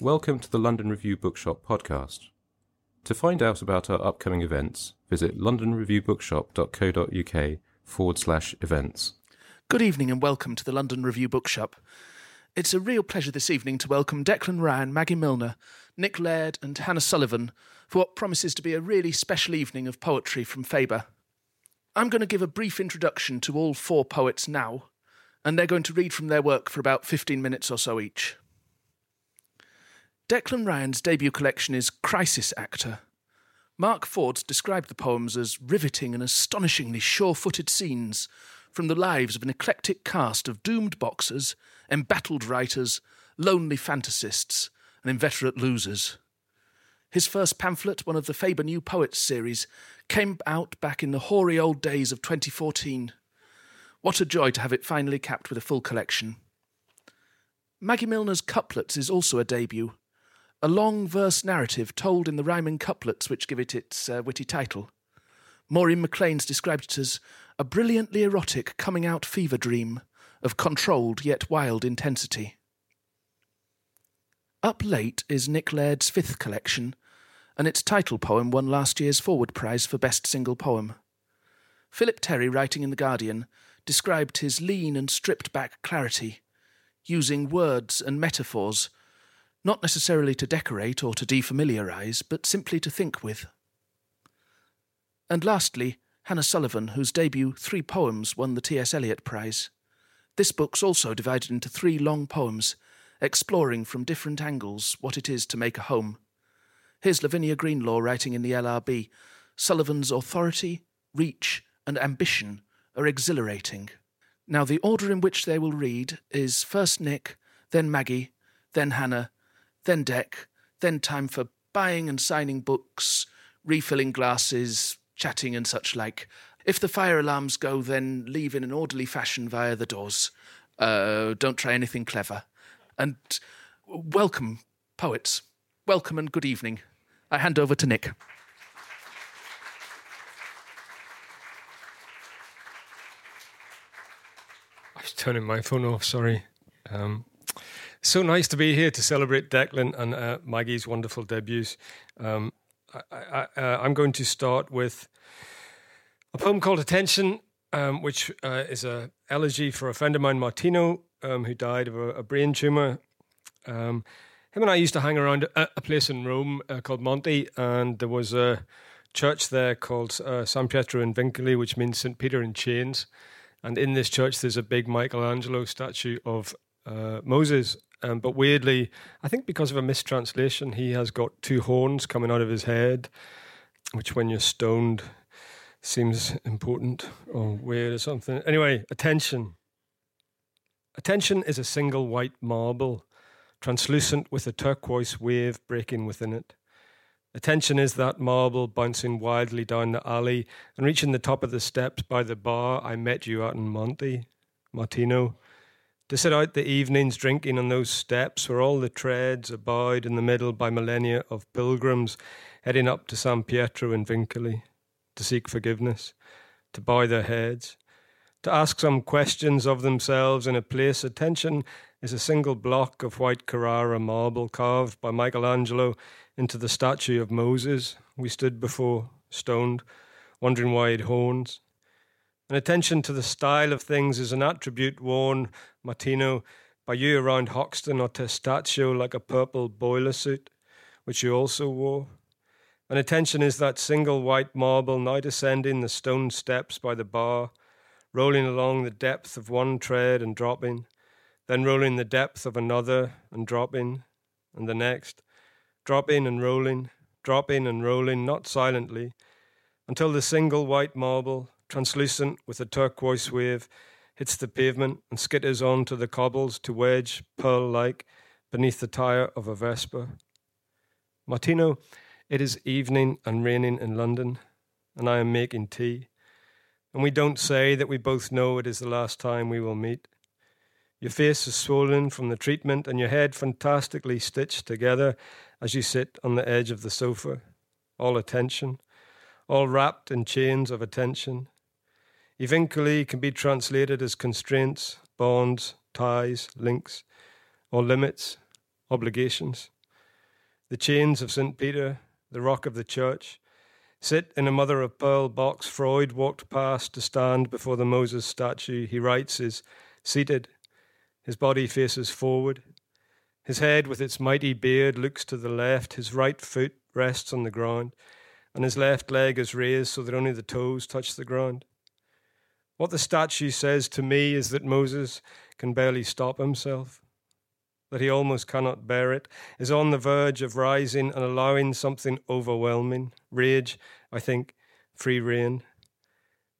Welcome to the London Review Bookshop podcast. To find out about our upcoming events, visit londonreviewbookshop.co.uk forward slash events. Good evening and welcome to the London Review Bookshop. It's a real pleasure this evening to welcome Declan Ryan, Maggie Millner, Nick Laird, and Hannah Sullivan for what promises to be a really special evening of poetry from Faber. I'm going to give a brief introduction to all four poets now, and they're going to read from their work for about 15 minutes or so each. Declan Ryan's debut collection is Crisis Actor. Mark Ford described the poems as riveting and astonishingly sure footed scenes from the lives of an eclectic cast of doomed boxers, embattled writers, lonely fantasists, and inveterate losers. His first pamphlet, one of the Faber New Poets series, came out back in the hoary old days of 2014. What a joy to have it finally capped with a full collection. Maggie Millner's Couplets is also a debut, a long verse narrative told in the rhyming couplets which give it its uh, witty title. Maureen McLane's described it as a brilliantly erotic coming out fever dream of controlled yet wild intensity. Up Late is Nick Laird's fifth collection, and its title poem won last year's Forward Prize for Best Single Poem. Philip Terry, writing in The Guardian, described his lean and stripped back clarity, using words and metaphors not necessarily to decorate or to defamiliarize, but simply to think with. And lastly, Hannah Sullivan, whose debut Three Poems won the T.S. Eliot Prize. This book's also divided into three long poems, exploring from different angles what it is to make a home. Here's Lavinia Greenlaw writing in the LRB Sullivan's authority, reach, and ambition are exhilarating. Now, the order in which they will read is first Nick, then Maggie, then Hannah, then Dec, then time for buying and signing books, refilling glasses, chatting and such like. If the fire alarms go, then leave in an orderly fashion via the doors. Uh, don't try anything clever. And welcome, poets. Welcome and good evening. I hand over to Nick. I was turning my phone off, sorry. Um, so nice to be here to celebrate Declan and uh, Maggie's wonderful debuts. Um, I, am uh, going to start with a poem called Attention, um, which uh, is a elegy for a friend of mine, Martino, um, who died of a, a brain tumor. Um, him and I used to hang around a, a place in Rome uh, called Monti, and there was a church there called uh, San Pietro in Vincoli, which means St. Peter in Chains. And in this church, there's a big Michelangelo statue of uh, Moses. Um, but weirdly, I think because of a mistranslation, he has got two horns coming out of his head, which when you're stoned seems important or weird or something. Anyway, attention. Attention is a single white marble, translucent with a turquoise wave breaking within it. Attention is that marble bouncing wildly down the alley and reaching the top of the steps by the bar I met you at in Monti, Martino to sit out the evenings drinking on those steps where all the treads bowed in the middle by millennia of pilgrims heading up to San Pietro in Vincoli to seek forgiveness, to bow their heads, to ask some questions of themselves in a place. Attention is a single block of white Carrara marble carved by Michelangelo into the statue of Moses we stood before, stoned wondering why it horns. And attention to the style of things is an attribute worn, Martino, by you around Hoxton or Testaccio like a purple boiler suit, which you also wore. An attention is that single white marble now descending the stone steps by the bar, rolling along the depth of one tread and dropping, then rolling the depth of another and dropping, and the next, dropping and rolling, dropping and rolling, not silently, until the single white marble, translucent with a turquoise wave, hits the pavement and skitters on to the cobbles to wedge, pearl like, beneath the tire of a Vespa. Martino, it is evening and raining in London, and I am making tea. And we don't say that we both know it is the last time we will meet. Your face is swollen from the treatment, and your head fantastically stitched together as you sit on the edge of the sofa, all attention, all wrapped in chains of attention. Evinculi can be translated as constraints, bonds, ties, links, or limits, obligations. The chains of St. Peter, the rock of the church, sit in a mother of pearl box Freud walked past to stand before the Moses statue he writes is seated. His body faces forward. His head, with its mighty beard, looks to the left. His right foot rests on the ground, and his left leg is raised so that only the toes touch the ground. What the statue says to me is that Moses can barely stop himself, that he almost cannot bear it, is on the verge of rising and allowing something overwhelming, rage, I think, free rein.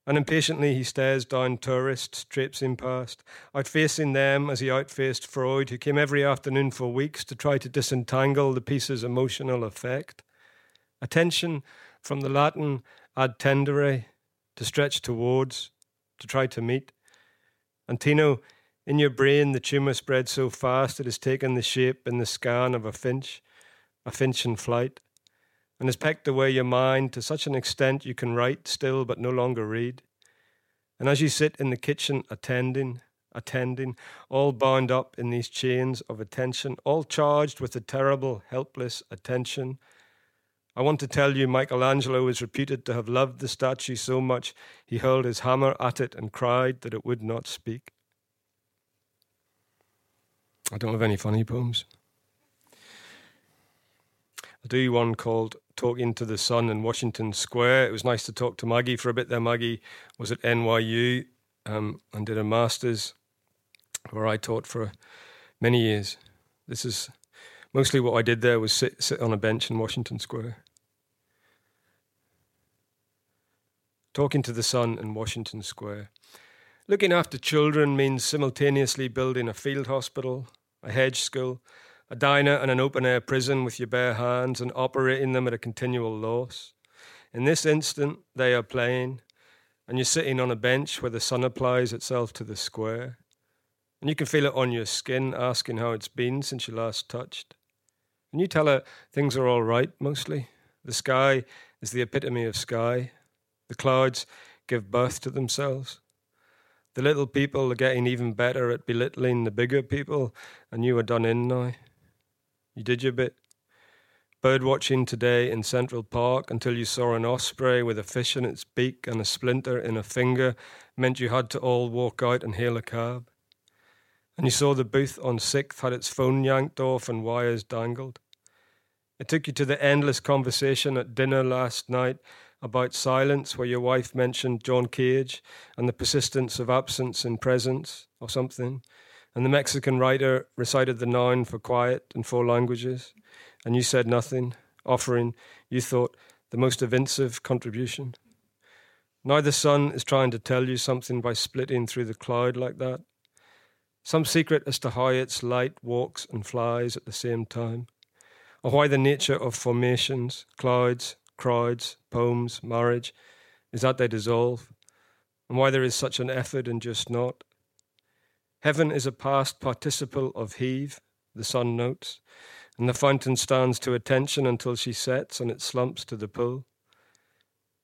And impatiently he stares down tourists traipsing past, outfacing them as he outfaced Freud, who came every afternoon for weeks to try to disentangle the piece's emotional effect. Attention from the Latin ad tendere, to stretch towards, to try to meet. And Tino, in your brain, the tumour spread so fast it has taken the shape in the scan of a finch, a finch in flight, and has pecked away your mind to such an extent you can write still but no longer read. And as you sit in the kitchen attending, attending, all bound up in these chains of attention, all charged with a terrible, helpless attention, I want to tell you, Michelangelo is reputed to have loved the statue so much he hurled his hammer at it and cried that it would not speak. I don't have any funny poems. I do one called Talking to the Sun in Washington Square. It was nice to talk to Maggie for a bit there. Maggie was at NYU um, and did a master's where I taught for many years. This is mostly what I did there was sit, sit on a bench in Washington Square. Talking to the sun in Washington Square. Looking after children means simultaneously building a field hospital, a hedge school, a diner, and an open air prison with your bare hands and operating them at a continual loss. In this instant, they are playing, and you're sitting on a bench where the sun applies itself to the square. And you can feel it on your skin, asking how it's been since you last touched. And you tell her things are all right, mostly. The sky is the epitome of sky. The clouds give birth to themselves. The little people are getting even better at belittling the bigger people, and you are done in now. You did your bit. Bird watching today in Central Park until you saw an osprey with a fish in its beak and a splinter in a finger meant you had to all walk out and hail a cab. And you saw the booth on Sixth had its phone yanked off and wires dangled. It took you to the endless conversation at dinner last night about silence, where your wife mentioned John Cage and the persistence of absence in presence or something. And the Mexican writer recited the noun for quiet in four languages, and you said nothing, offering, you thought, the most evincive contribution. Now the sun is trying to tell you something by splitting through the cloud like that. Some secret as to how its light walks and flies at the same time, or why the nature of formations, clouds, crowds, poems, marriage, is that they dissolve, and why there is such an effort and just not. Heaven is a past participle of heave, the sun notes, and the fountain stands to attention until she sets and it slumps to the pool.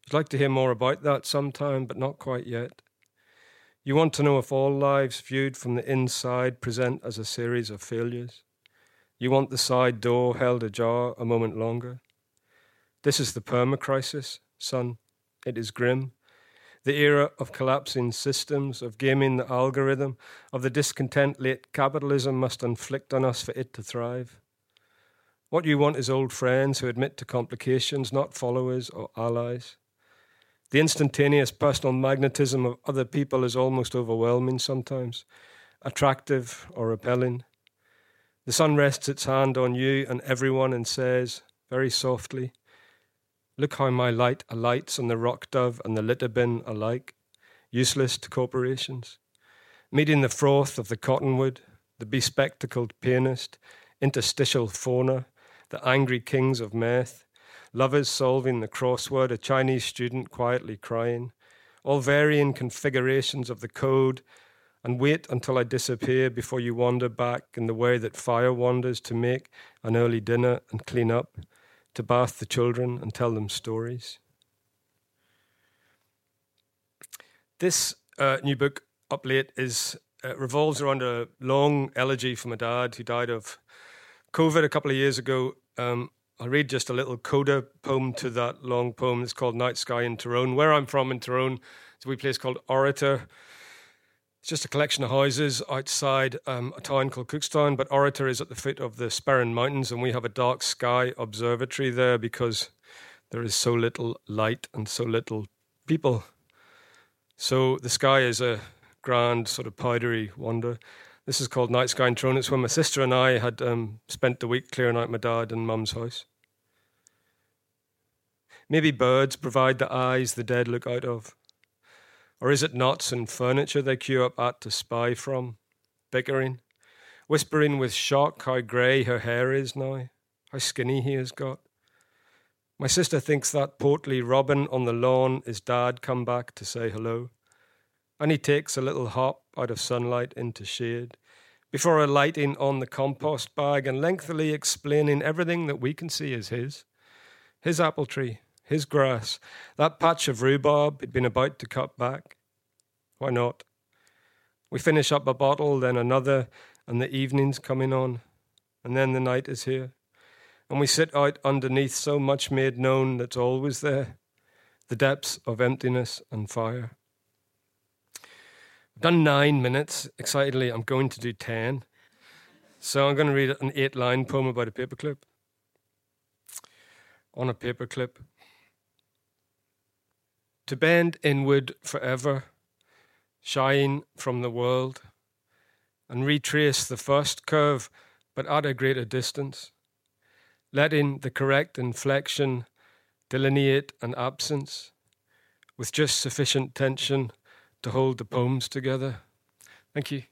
I'd like to hear more about that sometime, but not quite yet. You want to know if all lives viewed from the inside present as a series of failures. You want the side door held ajar a moment longer. This is the perma crisis, son, It is grim. The era of collapsing systems, of gaming the algorithm, of the discontent late capitalism must inflict on us for it to thrive. What you want is old friends who admit to complications, not followers or allies. The instantaneous personal magnetism of other people is almost overwhelming sometimes, attractive or repelling. The sun rests its hand on you and everyone and says, very softly, Look how my light alights on the rock dove and the litter bin alike, useless to corporations. Meeting the froth of the cottonwood, the bespectacled pianist, interstitial fauna, the angry kings of mirth, lovers solving the crossword, a Chinese student quietly crying, all varying configurations of the code and wait until I disappear before you wander back in the way that fire wanders to make an early dinner and clean up, to bath the children and tell them stories. This uh, new book, Up Late, is uh, revolves around a long elegy from a dad who died of COVID a couple of years ago. Um, I'll read just a little coda poem to that long poem. It's called Night Sky in Tyrone. Where I'm from in Tyrone, it's a wee place called Orritor. It's just a collection of houses outside um, a town called Cookstown, but Orritor is at the foot of the Sperrin Mountains, and we have a dark sky observatory there because there is so little light and so little people. So the sky is a grand, sort of powdery wonder. This is called Night Sky in Tyrone. It's where my sister and I had um, spent the week clearing out my dad and mum's house. Maybe birds provide the eyes the dead look out of. Or is it knots and furniture they queue up at to spy from, bickering, whispering with shock how grey her hair is now, how skinny he has got? My sister thinks that portly robin on the lawn is dad come back to say hello, and he takes a little hop out of sunlight into shade before alighting on the compost bag and lengthily explaining everything that we can see is his. His apple tree, his grass, that patch of rhubarb he'd been about to cut back. Why not? We finish up a bottle, then another, and the evening's coming on, and then the night is here. And we sit out underneath so much made known that's always there the depths of emptiness and fire. I've done nine minutes. Excitedly, I'm going to do ten. So I'm going to read an eight line poem about a paperclip. On a paperclip to bend inward forever, shine from the world, and retrace the first curve, but at a greater distance, letting the correct inflection delineate an absence with just sufficient tension to hold the poems together. Thank you.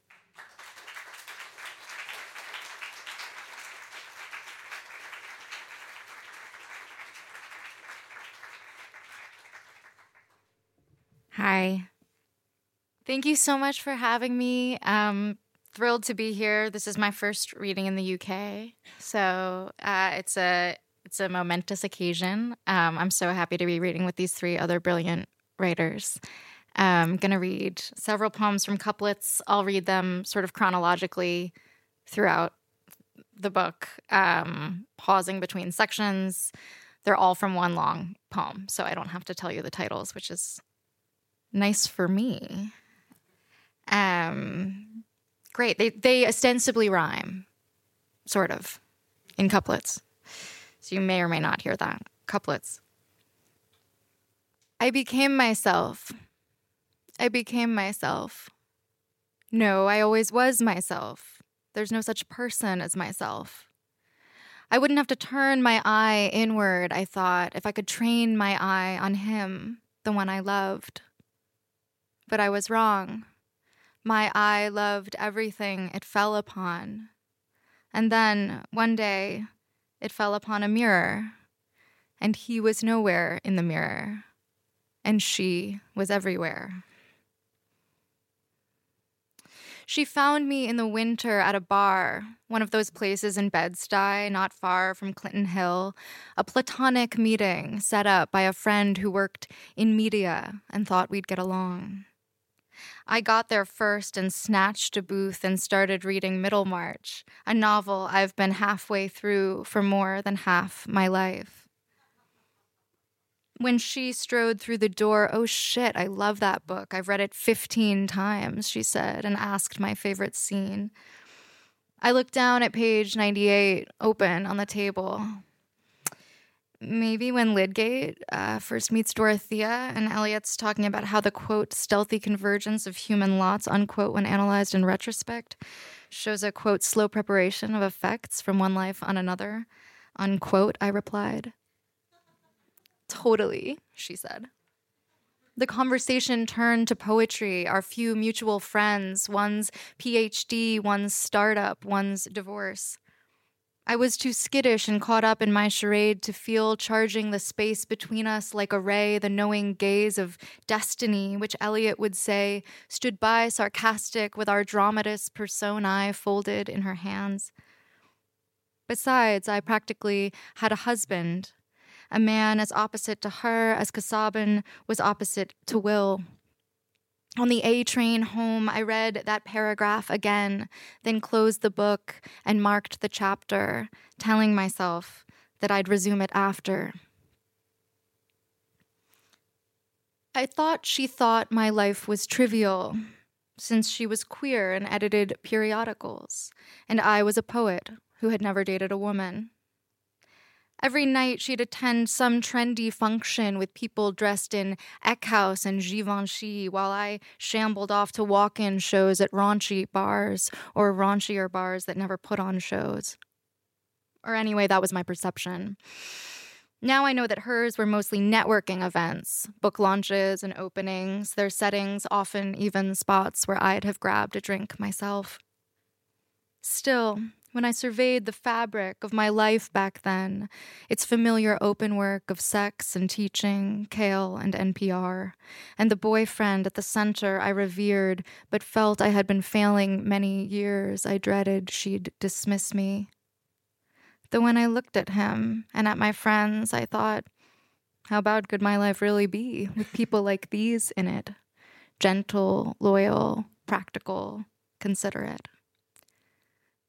Hi. Thank you so much for having me. Um, thrilled to be here. This is my first reading in the UK, so uh, it's a it's a momentous occasion. Um, I'm so happy to be reading with these three other brilliant writers. I'm going to read several poems from couplets. I'll read them sort of chronologically throughout the book, um, pausing between sections. They're all from one long poem, so I don't have to tell you the titles, which is nice for me. Um, great. They they ostensibly rhyme, sort of, in couplets. So you may or may not hear that. Couplets. I became myself. I became myself. No, I always was myself. There's no such person as myself. I wouldn't have to turn my eye inward, I thought, if I could train my eye on him, the one I loved. But I was wrong. My eye loved everything it fell upon. And then, one day, it fell upon a mirror, and he was nowhere in the mirror, and she was everywhere. She found me in the winter at a bar, one of those places in Bed-Stuy, not far from Clinton Hill, a platonic meeting set up by a friend who worked in media and thought we'd get along. I got there first and snatched a booth and started reading Middlemarch, a novel I've been halfway through for more than half my life. When she strode through the door, oh shit, I love that book. I've read it 15 times, she said, and asked my favorite scene. I looked down at page 98, open on the table. Maybe when Lydgate uh, first meets Dorothea, and Eliot's talking about how the quote, stealthy convergence of human lots, unquote, when analyzed in retrospect, shows a quote, slow preparation of effects from one life on another, unquote, I replied. Totally, she said. The conversation turned to poetry, our few mutual friends, one's PhD, one's startup, one's divorce. I was too skittish and caught up in my charade to feel charging the space between us like a ray, the knowing gaze of destiny, which Eliot would say stood by sarcastic with our dramatis personae folded in her hands. Besides, I practically had a husband, a man as opposite to her as Casaubon was opposite to Will. On the A train home, I read that paragraph again, then closed the book and marked the chapter, telling myself that I'd resume it after. I thought she thought my life was trivial, since she was queer and edited periodicals, and I was a poet who had never dated a woman. Every night she'd attend some trendy function with people dressed in Eckhaus and Givenchy while I shambled off to walk in shows at raunchy bars or raunchier bars that never put on shows. Or anyway, that was my perception. Now I know that hers were mostly networking events, book launches and openings, their settings often even spots where I'd have grabbed a drink myself. Still, when I surveyed the fabric of my life back then, its familiar open work of sex and teaching, kale and NPR, and the boyfriend at the center I revered but felt I had been failing many years, I dreaded she'd dismiss me. Though when I looked at him and at my friends, I thought, how bad could my life really be with people like these in it? Gentle, loyal, practical, considerate.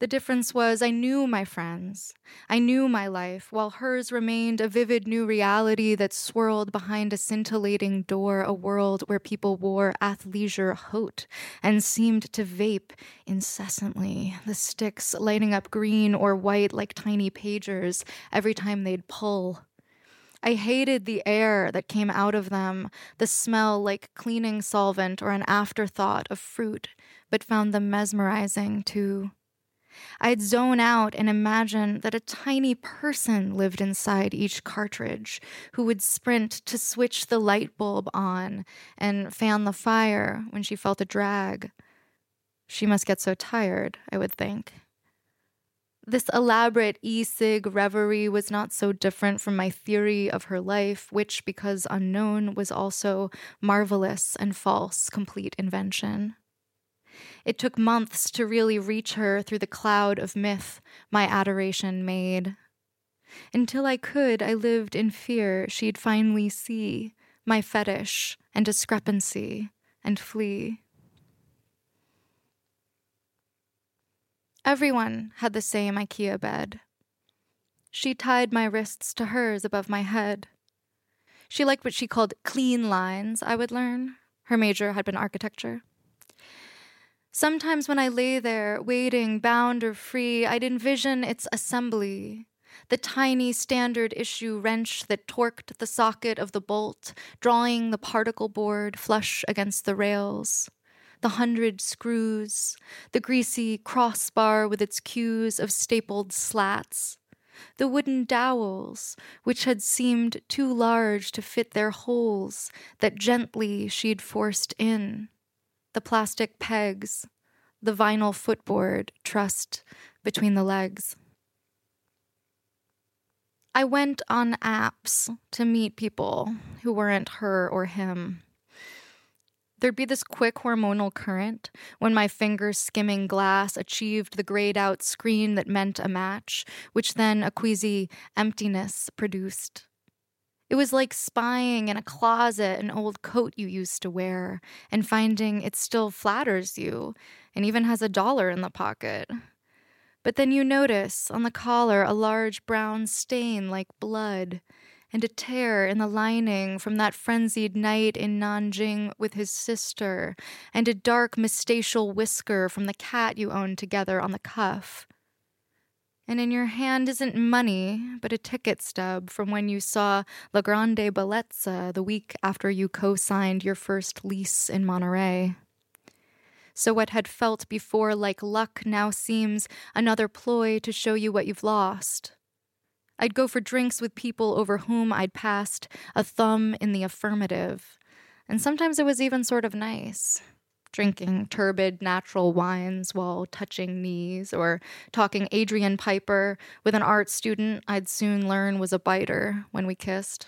The difference was I knew my friends. I knew my life, while hers remained a vivid new reality that swirled behind a scintillating door, a world where people wore athleisure haute and seemed to vape incessantly, the sticks lighting up green or white like tiny pagers every time they'd pull. I hated the air that came out of them, the smell like cleaning solvent or an afterthought of fruit, but found them mesmerizing too. I'd zone out and imagine that a tiny person lived inside each cartridge who would sprint to switch the light bulb on and fan the fire when she felt a drag. She must get so tired, I would think. This elaborate e cig reverie was not so different from my theory of her life, which, because unknown, was also marvelous and false, complete invention. It took months to really reach her through the cloud of myth my adoration made. Until I could, I lived in fear she'd finally see my fetish and discrepancy and flee. Everyone had the same IKEA bed. She tied my wrists to hers above my head. She liked what she called clean lines, I would learn. Her major had been architecture. Sometimes when I lay there, waiting, bound or free, I'd envision its assembly. The tiny standard issue wrench that torqued the socket of the bolt, drawing the particle board flush against the rails. The hundred screws, the greasy crossbar with its cues of stapled slats, the wooden dowels, which had seemed too large to fit their holes that gently she'd forced in the plastic pegs, the vinyl footboard trussed between the legs. I went on apps to meet people who weren't her or him. There'd be this quick hormonal current when my fingers skimming glass achieved the grayed out screen that meant a match, which then a queasy emptiness produced. It was like spying in a closet an old coat you used to wear and finding it still flatters you and even has a dollar in the pocket. But then you notice on the collar a large brown stain like blood, and a tear in the lining from that frenzied night in Nanjing with his sister, and a dark moustachial whisker from the cat you owned together on the cuff. And in your hand isn't money, but a ticket stub from when you saw La Grande Bellezza the week after you co signed your first lease in Monterey. So, what had felt before like luck now seems another ploy to show you what you've lost. I'd go for drinks with people over whom I'd passed a thumb in the affirmative. And sometimes it was even sort of nice. Drinking turbid natural wines while touching knees, or talking Adrian Piper with an art student I'd soon learn was a biter when we kissed.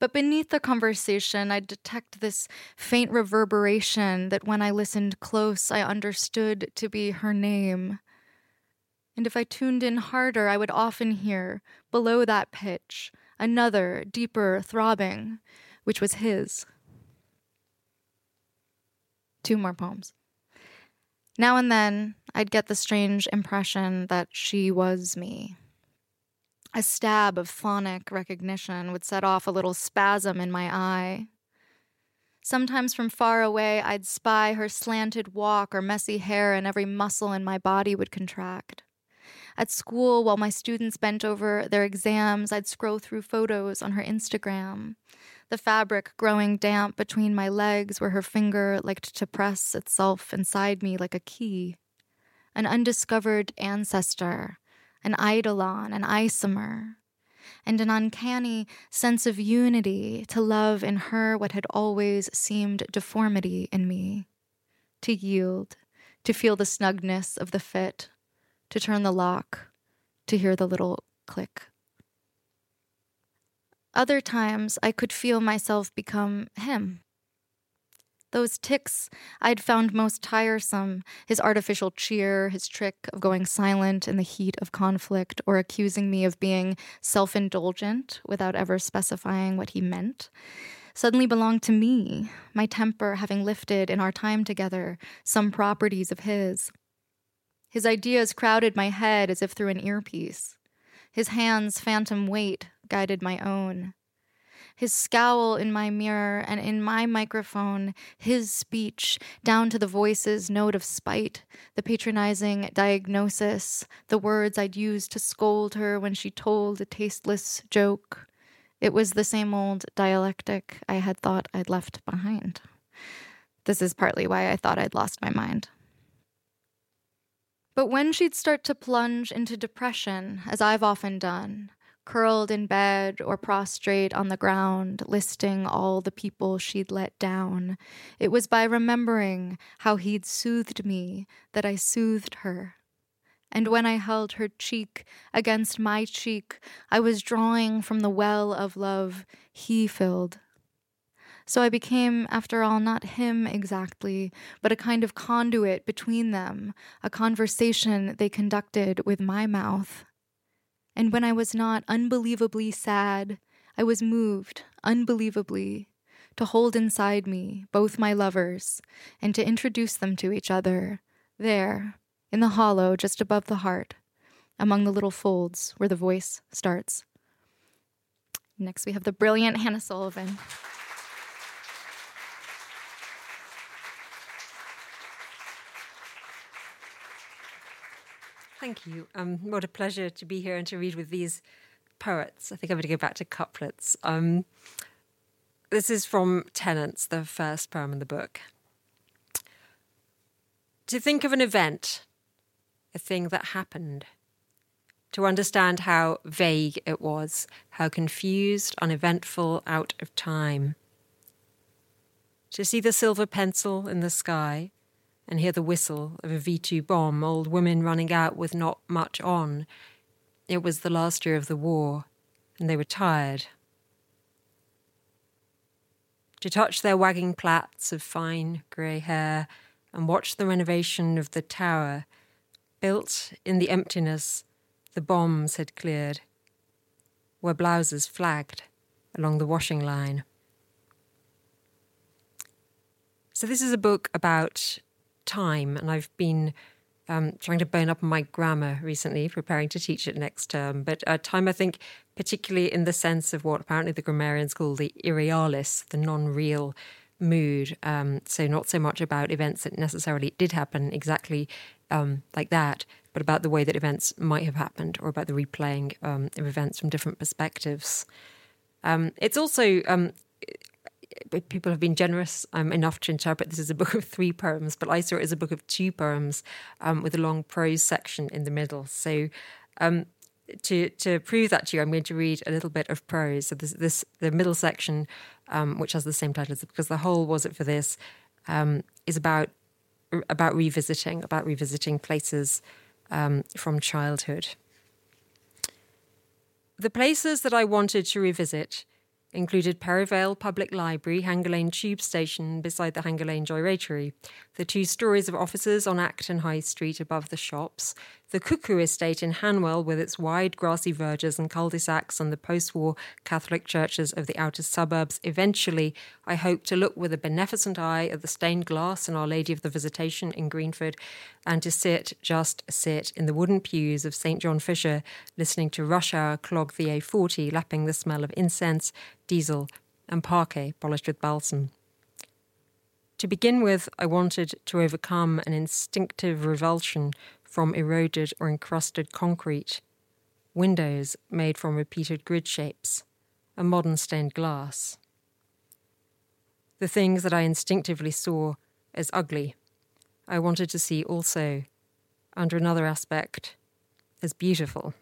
But beneath the conversation, I'd detect this faint reverberation that when I listened close, I understood to be her name and if I tuned in harder, I would often hear, below that pitch, another, deeper throbbing, which was his. Two more poems. Now and then, I'd get the strange impression that she was me. A stab of phonic recognition would set off a little spasm in my eye. Sometimes from far away, I'd spy her slanted walk or messy hair, and every muscle in my body would contract. At school, while my students bent over their exams, I'd scroll through photos on her Instagram. The fabric growing damp between my legs where her finger liked to press itself inside me like a key. An undiscovered ancestor, an eidolon, an isomer, and an uncanny sense of unity to love in her what had always seemed deformity in me. To yield, to feel the snugness of the fit, to turn the lock, to hear the little click. Other times, I could feel myself become him. Those ticks I'd found most tiresome his artificial cheer, his trick of going silent in the heat of conflict, or accusing me of being self indulgent without ever specifying what he meant suddenly belonged to me, my temper having lifted in our time together some properties of his. His ideas crowded my head as if through an earpiece. His hand's phantom weight guided my own. His scowl in my mirror and in my microphone, his speech, down to the voice's note of spite, the patronizing diagnosis, the words I'd used to scold her when she told a tasteless joke. It was the same old dialectic I had thought I'd left behind. This is partly why I thought I'd lost my mind. But when she'd start to plunge into depression, as I've often done, curled in bed or prostrate on the ground, listing all the people she'd let down, it was by remembering how he'd soothed me that I soothed her. And when I held her cheek against my cheek, I was drawing from the well of love he filled so I became, after all, not him exactly, but a kind of conduit between them, a conversation they conducted with my mouth. And when I was not unbelievably sad, I was moved, unbelievably, to hold inside me both my lovers and to introduce them to each other, there, in the hollow just above the heart, among the little folds where the voice starts. Next, we have the brilliant Hannah Sullivan. Thank you. Um, what a pleasure to be here and to read with these poets. I think I'm going to go back to couplets. Um, this is from Tenants, the first poem in the book. To think of an event, a thing that happened, to understand how vague it was, how confused, uneventful, out of time. To see the silver pencil in the sky, and hear the whistle of a V 2 bomb, old women running out with not much on. It was the last year of the war, and they were tired. To touch their wagging plaits of fine grey hair and watch the renovation of the tower, built in the emptiness the bombs had cleared, where blouses flagged along the washing line. So, this is a book about time, and I've been um, trying to bone up my grammar recently, preparing to teach it next term. But uh, time, I think, particularly in the sense of what apparently the grammarians call the irrealis, the non real mood. Um, so, not so much about events that necessarily did happen exactly um, like that, but about the way that events might have happened or about the replaying um, of events from different perspectives. Um, it's also um, people have been generous um, enough to interpret this as a book of three poems, but I saw it as a book of two poems um, with a long prose section in the middle. So, um, to to prove that to you, I'm going to read a little bit of prose. So this, this the middle section, um, which has the same title, because the whole was it for this, um, is about about revisiting, about revisiting places um, from childhood. The places that I wanted to revisit included Perivale Public Library, Hanger Lane Tube Station beside the Hanger Lane gyratory, the two stories of offices on Acton High Street above the shops, the Cuckoo Estate in Hanwell with its wide grassy verges and cul-de-sacs and the post-war Catholic churches of the outer suburbs. Eventually, I hope to look with a beneficent eye at the stained glass in Our Lady of the Visitation in Greenford and to sit, just sit, in the wooden pews of St. John Fisher, listening to rush hour clog the A40, lapping the smell of incense, diesel, and parquet polished with balsam. To begin with, I wanted to overcome an instinctive revulsion from eroded or encrusted concrete, windows made from repeated grid shapes, a modern stained glass. The things that I instinctively saw as ugly, I wanted to see also, under another aspect, as beautiful.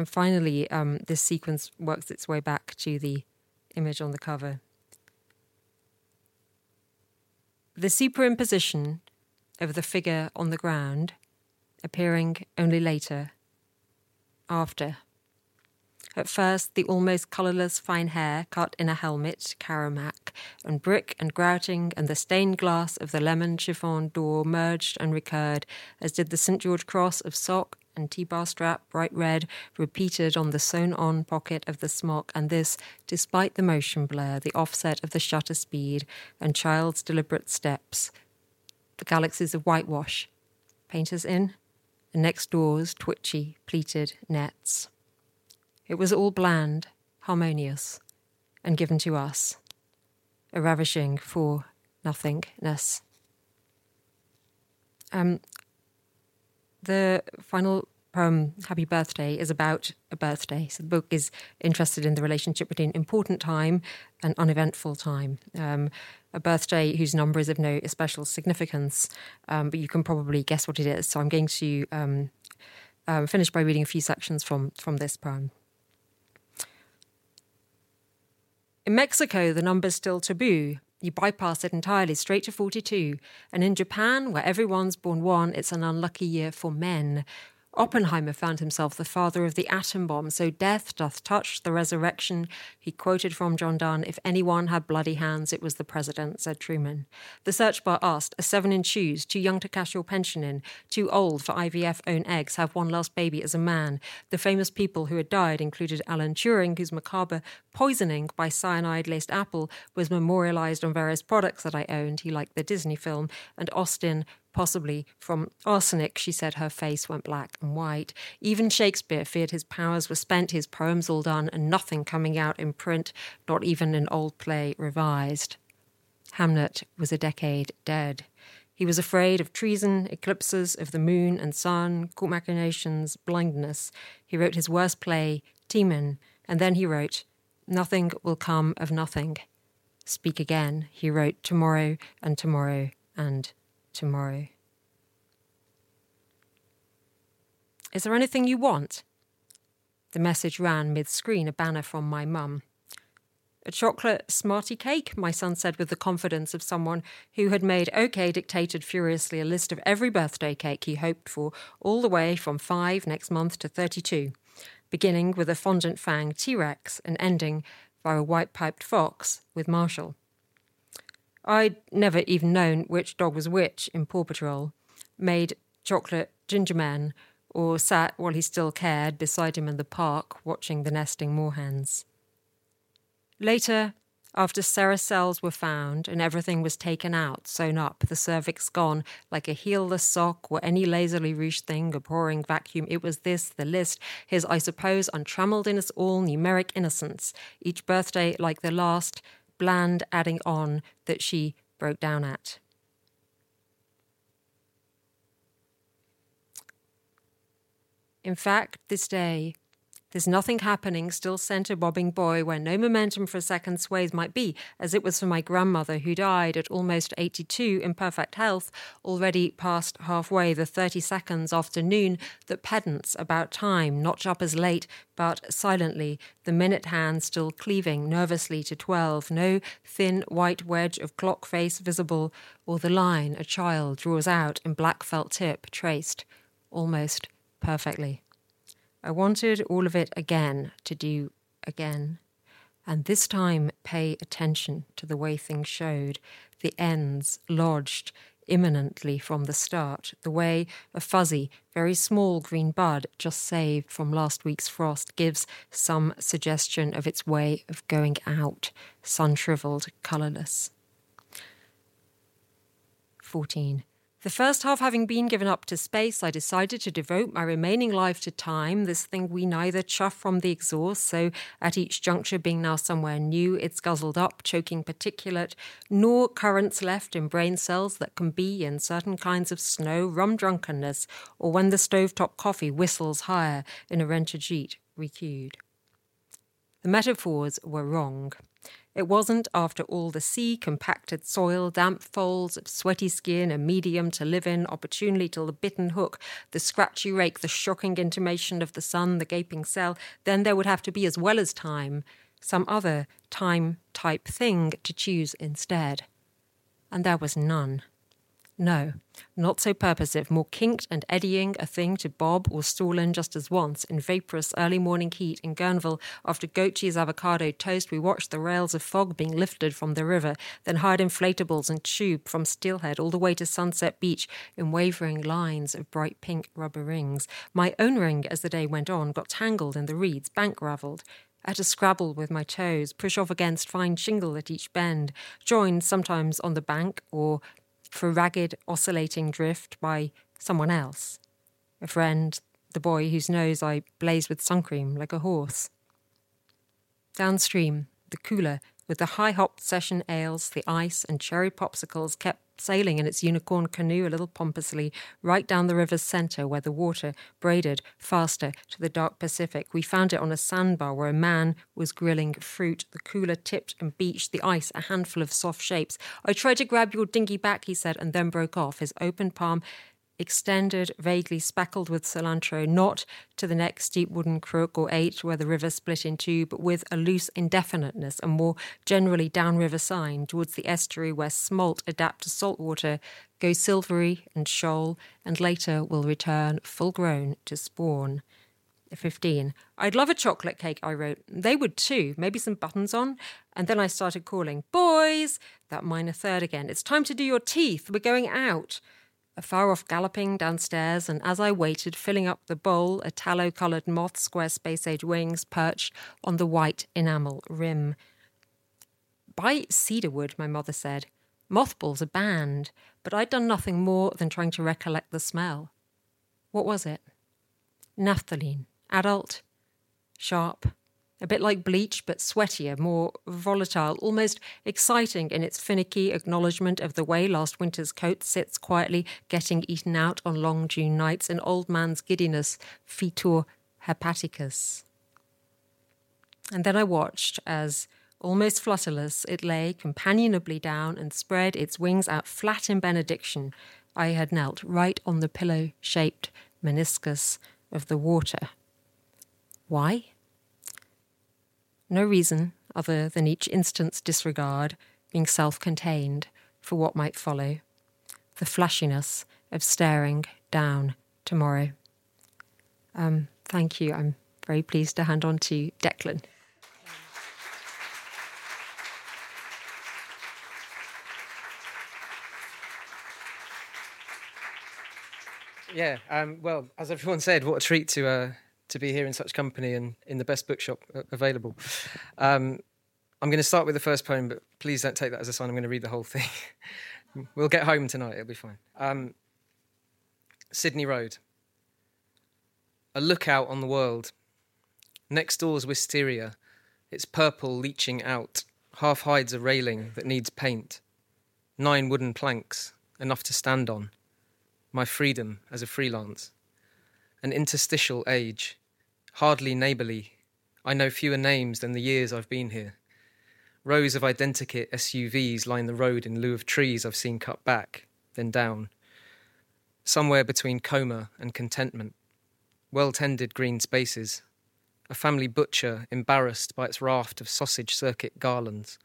And finally, um, this sequence works its way back to the image on the cover. The superimposition of the figure on the ground appearing only later, after. At first, the almost colourless fine hair cut in a helmet, Caramac, and brick and grouting, and the stained glass of the lemon chiffon door merged and recurred, as did the St. George cross of sock and T-bar strap, bright red, repeated on the sewn-on pocket of the smock, and this, despite the motion blur, the offset of the shutter speed, and child's deliberate steps. The galaxies of whitewash, painters in, and next doors twitchy, pleated nets. It was all bland, harmonious, and given to us, a ravishing for nothingness. Um, the final poem, Happy Birthday, is about a birthday. So the book is interested in the relationship between important time and uneventful time. Um, a birthday whose number is of no special significance, um, but you can probably guess what it is. So I'm going to um, uh, finish by reading a few sections from, from this poem. In Mexico, the number's still taboo. You bypass it entirely straight to 42. And in Japan, where everyone's born one, it's an unlucky year for men. Oppenheimer found himself the father of the atom bomb, so death doth touch the resurrection. He quoted from John Donne, If anyone had bloody hands, it was the president, said Truman. The search bar asked, A seven in shoes, too young to cash your pension in, too old for IVF own eggs, have one last baby as a man. The famous people who had died included Alan Turing, whose macabre poisoning by cyanide laced apple was memorialized on various products that I owned. He liked the Disney film, and Austen possibly from arsenic, she said her face went black and white. Even Shakespeare feared his powers were spent, his poems all done, and nothing coming out in print, not even an old play revised. Hamlet was a decade dead. He was afraid of treason, eclipses of the moon and sun, court machinations, blindness. He wrote his worst play, Timon, and then he wrote, Nothing will come of nothing. Speak again, he wrote, tomorrow and tomorrow and tomorrow. Is there anything you want? The message ran mid screen, a banner from my mum. A chocolate smarty cake, my son said with the confidence of someone who had made OK dictated furiously a list of every birthday cake he hoped for, all the way from five next month to 32, beginning with a fondant fang T Rex and ending by a white piped fox with Marshall. I'd never even known which dog was which in Paw Patrol, made chocolate ginger man, or sat while he still cared beside him in the park watching the nesting moorhens. Later, After Sarah's cells were found and everything was taken out, sewn up, the cervix gone, like a heelless sock or any lazily ruched thing, a pouring vacuum, it was this, the list, his, I suppose, untrammeled in us all numeric innocence, each birthday like the last, bland adding on that she broke down at. In fact, this day, there's nothing happening, still centre bobbing buoy, where no momentum for a second sways might be, as it was for my grandmother, who died at almost 82 in perfect health, already past halfway, the 30 seconds after noon, that pedants about time notch up as late, but silently, the minute hand still cleaving nervously to 12, no thin white wedge of clock face visible, or the line a child draws out in black felt tip traced, almost perfectly. I wanted all of it again to do again. And this time, pay attention to the way things showed, the ends lodged imminently from the start, the way a fuzzy, very small green bud just saved from last week's frost gives some suggestion of its way of going out, sun shriveled, colourless. 14. The first half having been given up to space, I decided to devote my remaining life to time, this thing we neither chuff from the exhaust, so at each juncture being now somewhere new, it's guzzled up, choking particulate, nor currents left in brain cells that can be in certain kinds of snow, rum drunkenness, or when the stovetop coffee whistles higher in a rented recued. The metaphors were wrong. It wasn't, after all, the sea, compacted soil, damp folds of sweaty skin, a medium to live in, opportunely till the bitten hook, the scratchy rake, the shocking intimation of the sun, the gaping cell. Then there would have to be, as well as time, some other time type thing to choose instead. And there was none. No, not so purposive, more kinked and eddying, a thing to bob or stall in just as once. In vaporous early morning heat in Guerneville, after goat cheese avocado toast, we watched the rails of fog being lifted from the river, then hired inflatables and tube from Steelhead all the way to Sunset Beach in wavering lines of bright pink rubber rings. My own ring, as the day went on, got tangled in the reeds, bank ravelled. I had to scrabble with my toes, push off against fine shingle at each bend, joined sometimes on the bank or for ragged, oscillating drift by someone else. A friend, the boy whose nose I blazed with sun cream like a horse. Downstream, the cooler with the high hopped session ales, the ice, and cherry popsicles kept sailing in its unicorn canoe a little pompously right down the river's centre where the water braided faster to the dark Pacific. We found it on a sandbar where a man was grilling fruit, the cooler tipped and beached, the ice a handful of soft shapes. I tried to grab your dinghy back, he said, and then broke off, his open palm extended, vaguely speckled with cilantro, not to the next steep wooden crook or eight where the river split in two, but with a loose indefiniteness, and more generally downriver sign towards the estuary where smolt adapt to salt water, go silvery and shoal, and later will return full grown to spawn. 15. I'd love a chocolate cake, I wrote. They would too, maybe some buttons on. And then I started calling, Boys! That minor third again. It's time to do your teeth. We're going out a far off galloping downstairs, and as I waited, filling up the bowl, a tallow coloured moth, square space age wings perched on the white enamel rim. Buy cedarwood, my mother said. Mothballs are banned, but I'd done nothing more than trying to recollect the smell. What was it? Naphthalene. Adult. Sharp a bit like bleach, but sweatier, more volatile, almost exciting in its finicky acknowledgement of the way last winter's coat sits quietly getting eaten out on long June nights in old man's giddiness, fetor hepaticus. And then I watched as, almost flutterless, it lay companionably down and spread its wings out flat in benediction. I had knelt right on the pillow shaped meniscus of the water. Why? No reason other than each instant's disregard being self contained for what might follow, the flashiness of staring down tomorrow. Um, thank you. I'm very pleased to hand on to Declan. Yeah, um, well, as everyone said, what a treat to uh, to be here in such company and in the best bookshop available. Um, I'm going to start with the first poem, but please don't take that as a sign I'm going to read the whole thing. we'll get home tonight, it'll be fine. Um, Sydney Road. A lookout on the world. Next door's wisteria, its purple leaching out, half hides a railing that needs paint. Nine wooden planks, enough to stand on. My freedom as a freelance. An interstitial age, hardly neighbourly. I know fewer names than the years I've been here. Rows of identikit SUVs line the road in lieu of trees I've seen cut back, then down. Somewhere between coma and contentment. Well tended green spaces. A family butcher embarrassed by its raft of sausage circuit garlands.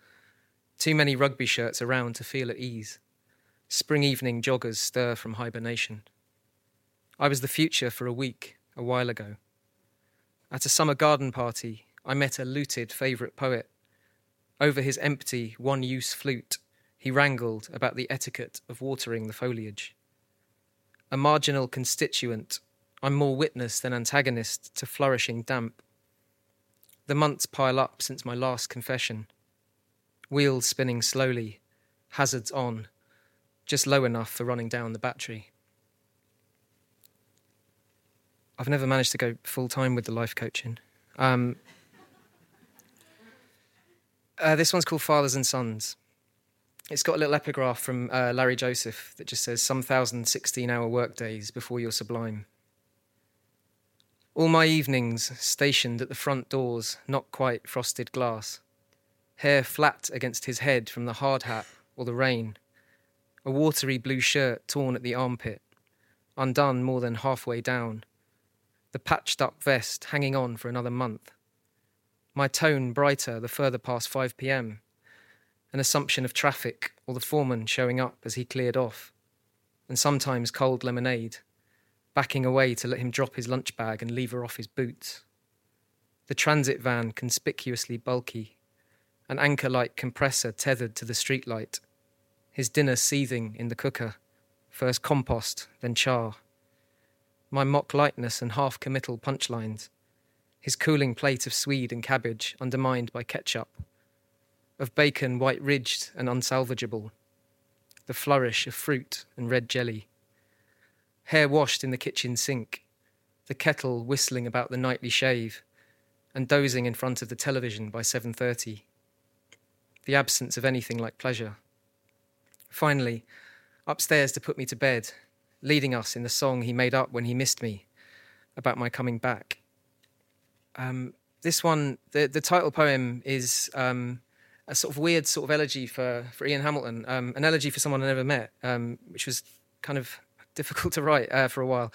Too many rugby shirts around to feel at ease. Spring evening joggers stir from hibernation. I was the future for a week, a while ago. At a summer garden party, I met a looted favourite poet over his empty, one use flute, he wrangled about the etiquette of watering the foliage. A marginal constituent, I'm more witness than antagonist to flourishing damp. The months pile up since my last confession. Wheels spinning slowly, hazards on, just low enough for running down the battery. I've never managed to go full time with the life coaching. Um, uh, this one's called Fathers and Sons. It's got a little epigraph from uh, Larry Joseph that just says, Some thousand 16 hour workdays before you're sublime. All my evenings stationed at the front doors, not quite frosted glass. Hair flat against his head from the hard hat or the rain. A watery blue shirt torn at the armpit, undone more than halfway down. The patched up vest hanging on for another month my tone brighter the further past 5 pm, an assumption of traffic or the foreman showing up as he cleared off, and sometimes cold lemonade, backing away to let him drop his lunch bag and lever off his boots. The transit van conspicuously bulky, an anchor like compressor tethered to the streetlight, his dinner seething in the cooker, first compost, then char. My mock lightness and half committal punchlines his cooling plate of swede and cabbage undermined by ketchup, of bacon white ridged and unsalvageable, the flourish of fruit and red jelly, hair washed in the kitchen sink, the kettle whistling about the nightly shave, and dozing in front of the television by 7:30. The absence of anything like pleasure. Finally, upstairs to put me to bed, leading us in the song he made up when he missed me about my coming back. Um, this one, the, the title poem is um, a sort of weird sort of elegy for, for Ian Hamilton, um, an elegy for someone I never met, um, which was kind of difficult to write uh, for a while.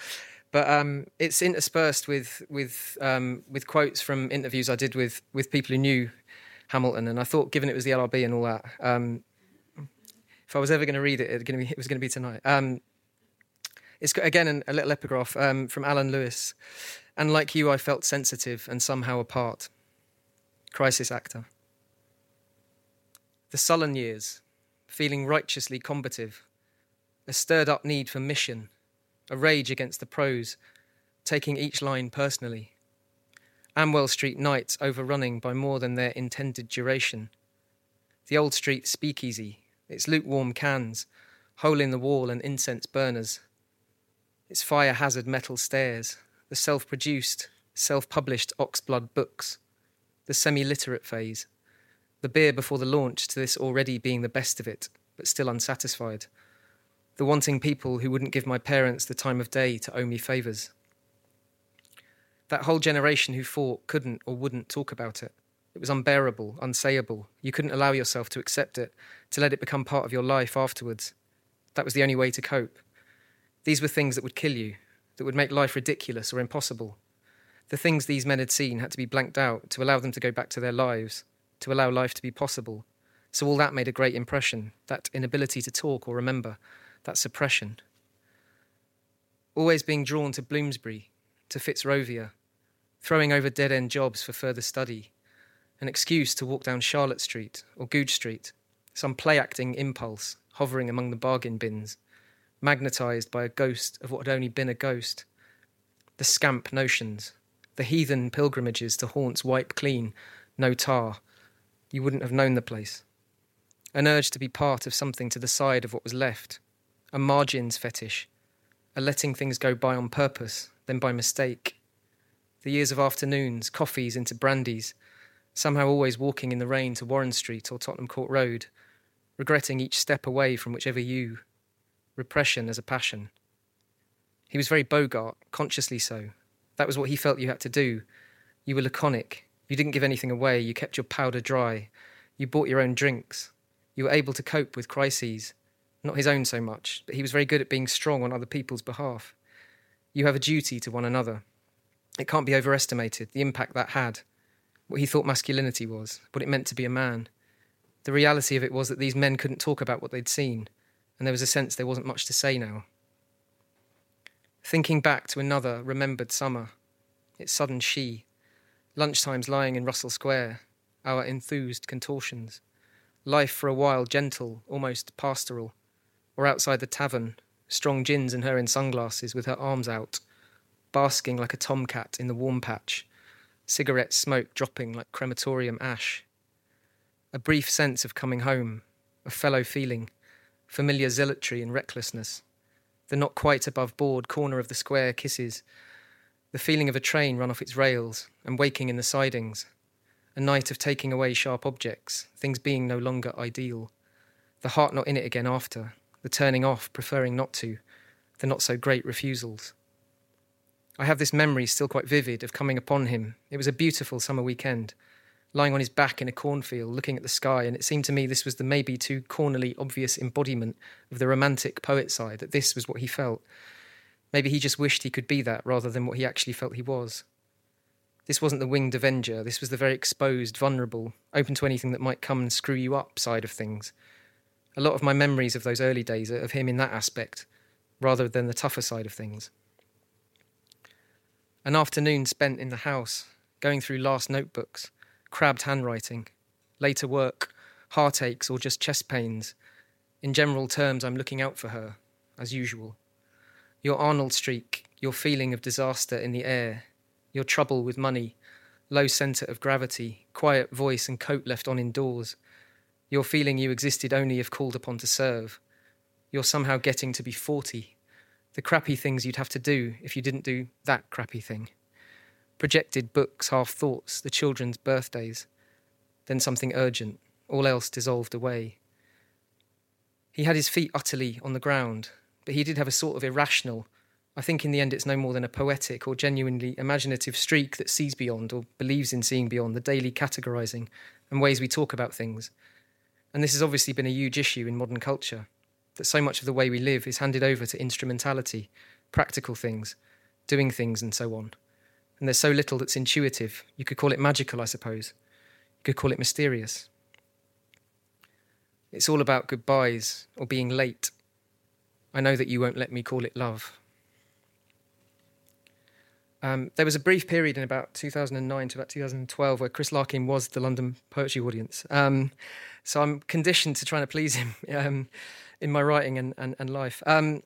But um, it's interspersed with with um, with quotes from interviews I did with with people who knew Hamilton, and I thought, given it was the LRB and all that, if I was ever going to read it, it, it was going to be tonight. It's again an, a little epigraph um, from Alun Lewis. And like you, I felt sensitive and somehow apart. Crisis actor. The sullen years, feeling righteously combative, a stirred up need for mission, a rage against the prose, taking each line personally. Amwell Street nights overrunning by more than their intended duration. The old street speakeasy, its lukewarm cans, hole in the wall and incense burners, its fire hazard metal stairs, the self produced, self published Oxblood books, the semi literate phase, the beer before the launch to this already being the best of it, but still unsatisfied, the wanting people who wouldn't give my parents the time of day to owe me favours. That whole generation who fought couldn't or wouldn't talk about it. It was unbearable, unsayable. You couldn't allow yourself to accept it, to let it become part of your life afterwards. That was the only way to cope. These were things that would kill you, that would make life ridiculous or impossible. The things these men had seen had to be blanked out to allow them to go back to their lives, to allow life to be possible. So all that made a great impression that inability to talk or remember, that suppression. Always being drawn to Bloomsbury, to Fitzrovia, throwing over dead end jobs for further study, an excuse to walk down Charlotte Street or Goodge Street, some play acting impulse hovering among the bargain bins magnetized by a ghost of what had only been a ghost. The scamp notions, the heathen pilgrimages to haunts wiped clean, no tar, You wouldn't have known the place. An urge to be part of something to the side of what was left. A margins fetish. A letting things go by on purpose, then by mistake. The years of afternoons, coffees into brandies, somehow always walking in the rain to Warren Street or Tottenham Court Road, regretting each step away from whichever you. Repression as a passion. He was very Bogart, consciously so. That was what he felt you had to do. You were laconic. You didn't give anything away. You kept your powder dry. You bought your own drinks. You were able to cope with crises. Not his own so much, but he was very good at being strong on other people's behalf. You have a duty to one another. It can't be overestimated, the impact that had what he thought masculinity was, what it meant to be a man. The reality of it was that these men couldn't talk about what they'd seen, and there was a sense there wasn't much to say now. Thinking back to another remembered summer, its sudden she, lunchtimes lying in Russell Square, our enthused contortions, life for a while gentle, almost pastoral, or outside the tavern, strong gins and her in sunglasses with her arms out, basking like a tomcat in the warm patch, cigarette smoke dropping like crematorium ash. A brief sense of coming home, a fellow feeling, familiar zealotry and recklessness. The not quite above board corner of the square kisses, the feeling of a train run off its rails and waking in the sidings, a night of taking away sharp objects, things being no longer ideal, the heart not in it again after, the turning off, preferring not to, the not so great refusals. I have this memory still quite vivid of coming upon him. It was a beautiful summer weekend, lying on his back in a cornfield, looking at the sky, and it seemed to me this was the maybe too cornerly obvious embodiment of the romantic poet side, that this was what he felt. Maybe he just wished he could be that rather than what he actually felt he was. This wasn't the winged avenger, this was the very exposed, vulnerable, open to anything that might come and screw you up side of things. A lot of my memories of those early days are of him in that aspect, rather than the tougher side of things. An afternoon spent in the house, going through last notebooks, crabbed handwriting, later work, heartaches, or just chest pains. In general terms, I'm looking out for her, as usual. Your Arnold streak, your feeling of disaster in the air, your trouble with money, low centre of gravity, quiet voice and coat left on indoors, your feeling you existed only if called upon to serve, you're somehow getting to be 40, the crappy things you'd have to do if you didn't do that crappy thing. Projected books, half thoughts, the children's birthdays. Then something urgent, all else dissolved away. He had his feet utterly on the ground, but he did have a sort of irrational, I think in the end it's no more than a poetic or genuinely imaginative streak that sees beyond or believes in seeing beyond the daily categorizing and ways we talk about things. And this has obviously been a huge issue in modern culture that so much of the way we live is handed over to instrumentality, practical things, doing things, and so on. And there's so little that's intuitive. You could call it magical, I suppose. You could call it mysterious. It's all about goodbyes or being late. I know that you won't let me call it love. Um, there was a brief period in about 2009 to about 2012 where Chris Larkin was the London Poetry Audience. Um, so I'm conditioned to trying to please him. Um, in my writing and, and, and life. Um,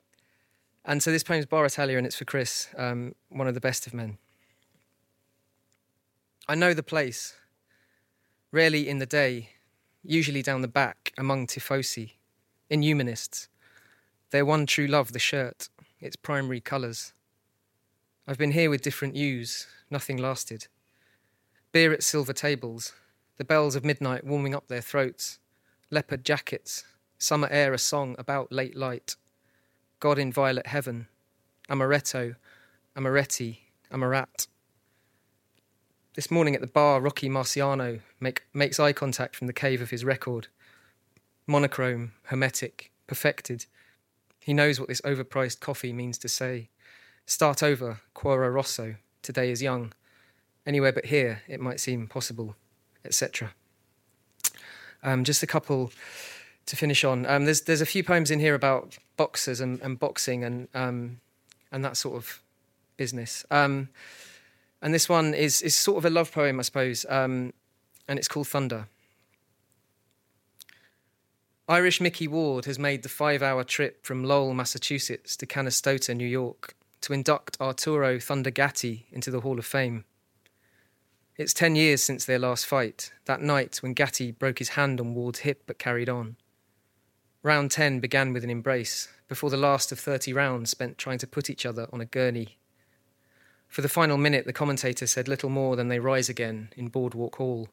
and so this poem is Bar Italia and it's for Chris, um, one of the best of men. I know the place, rarely in the day, usually down the back among tifosi, inhumanists. Their one true love, the shirt, its primary colours. I've been here with different yous, nothing lasted. Beer at silver tables, the bells of midnight warming up their throats, leopard jackets, Summer air a song about late light. God in violet heaven. Amaretto, Amaretti, Amarat. This morning at the bar, Rocky Marciano make, makes eye contact from the cave of his record. Monochrome, hermetic, perfected. He knows what this overpriced coffee means to say. Start over, Cuora Rosso, today is young. Anywhere but here, it might seem possible, etc. Um, just a couple to finish on. Um, there's there's a few poems in here about boxers and, and boxing and um, and that sort of business. Um, and this one is is sort of a love poem, I suppose, um, and it's called Thunder. Irish Micky Ward has made the five-hour trip from Lowell, Massachusetts, to Canastota, New York, to induct Arturo Thunder Gatti into the Hall of Fame. It's ten years since their last fight, that night when Gatti broke his hand on Ward's hip but carried on. Round 10 began with an embrace, before the last of 30 rounds spent trying to put each other on a gurney. For the final minute, the commentator said little more than they rise again in Boardwalk Hall.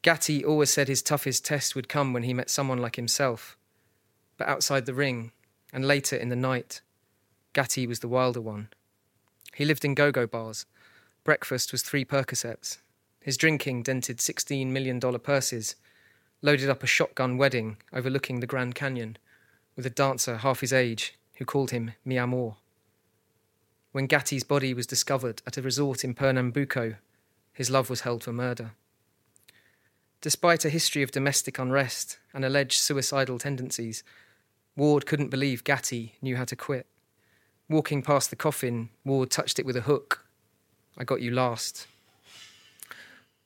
Gatti always said his toughest test would come when he met someone like himself. But outside the ring, and later in the night, Gatti was the wilder one. He lived in go go bars. Breakfast was three Percocets. His drinking dented $16 million purses. Loaded up a shotgun wedding overlooking the Grand Canyon with a dancer half his age who called him Mi Amor. When Gatti's body was discovered at a resort in Pernambuco, his love was held for murder. Despite a history of domestic unrest and alleged suicidal tendencies, Ward couldn't believe Gatti knew how to quit. Walking past the coffin, Ward touched it with a hook. I got you last.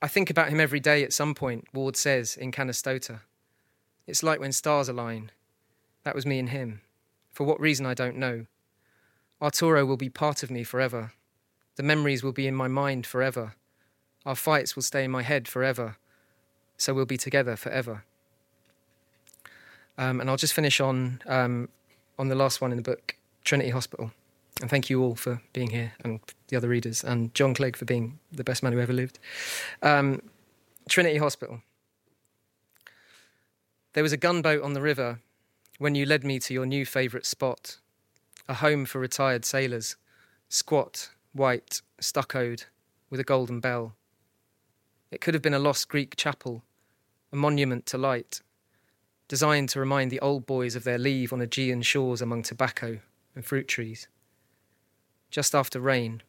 I think about him every day at some point, Ward says in Canastota. It's like when stars align. That was me and him. For what reason, I don't know. Arturo will be part of me forever. The memories will be in my mind forever. Our fights will stay in my head forever. So we'll be together forever. Um, and I'll just finish on um, on the last one in the book, Trinity Hospital. And thank you all for being here and the other readers, and John Clegg for being the best man who ever lived. Um, Trinity Hospital. There was a gunboat on the river when you led me to your new favourite spot, a home for retired sailors, squat, white, stuccoed, with a golden bell. It could have been a lost Greek chapel, a monument to light, designed to remind the old boys of their leave on Aegean shores among tobacco and fruit trees. Just after rain,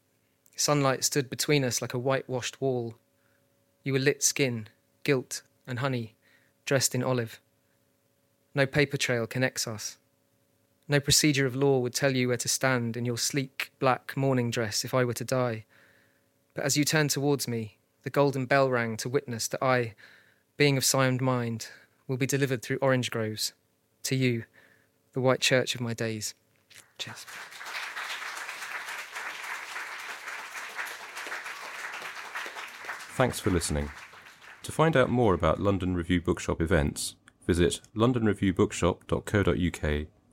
sunlight stood between us like a whitewashed wall. You were lit skin, gilt, and honey, dressed in olive. No paper trail connects us. No procedure of law would tell you where to stand in your sleek black mourning dress if I were to die. But as you turned towards me, the golden bell rang to witness that I, being of sound mind, will be delivered through orange groves to you, the white church of my days. Cheers. Thanks for listening. To find out more about London Review Bookshop events, visit londonreviewbookshop.co.uk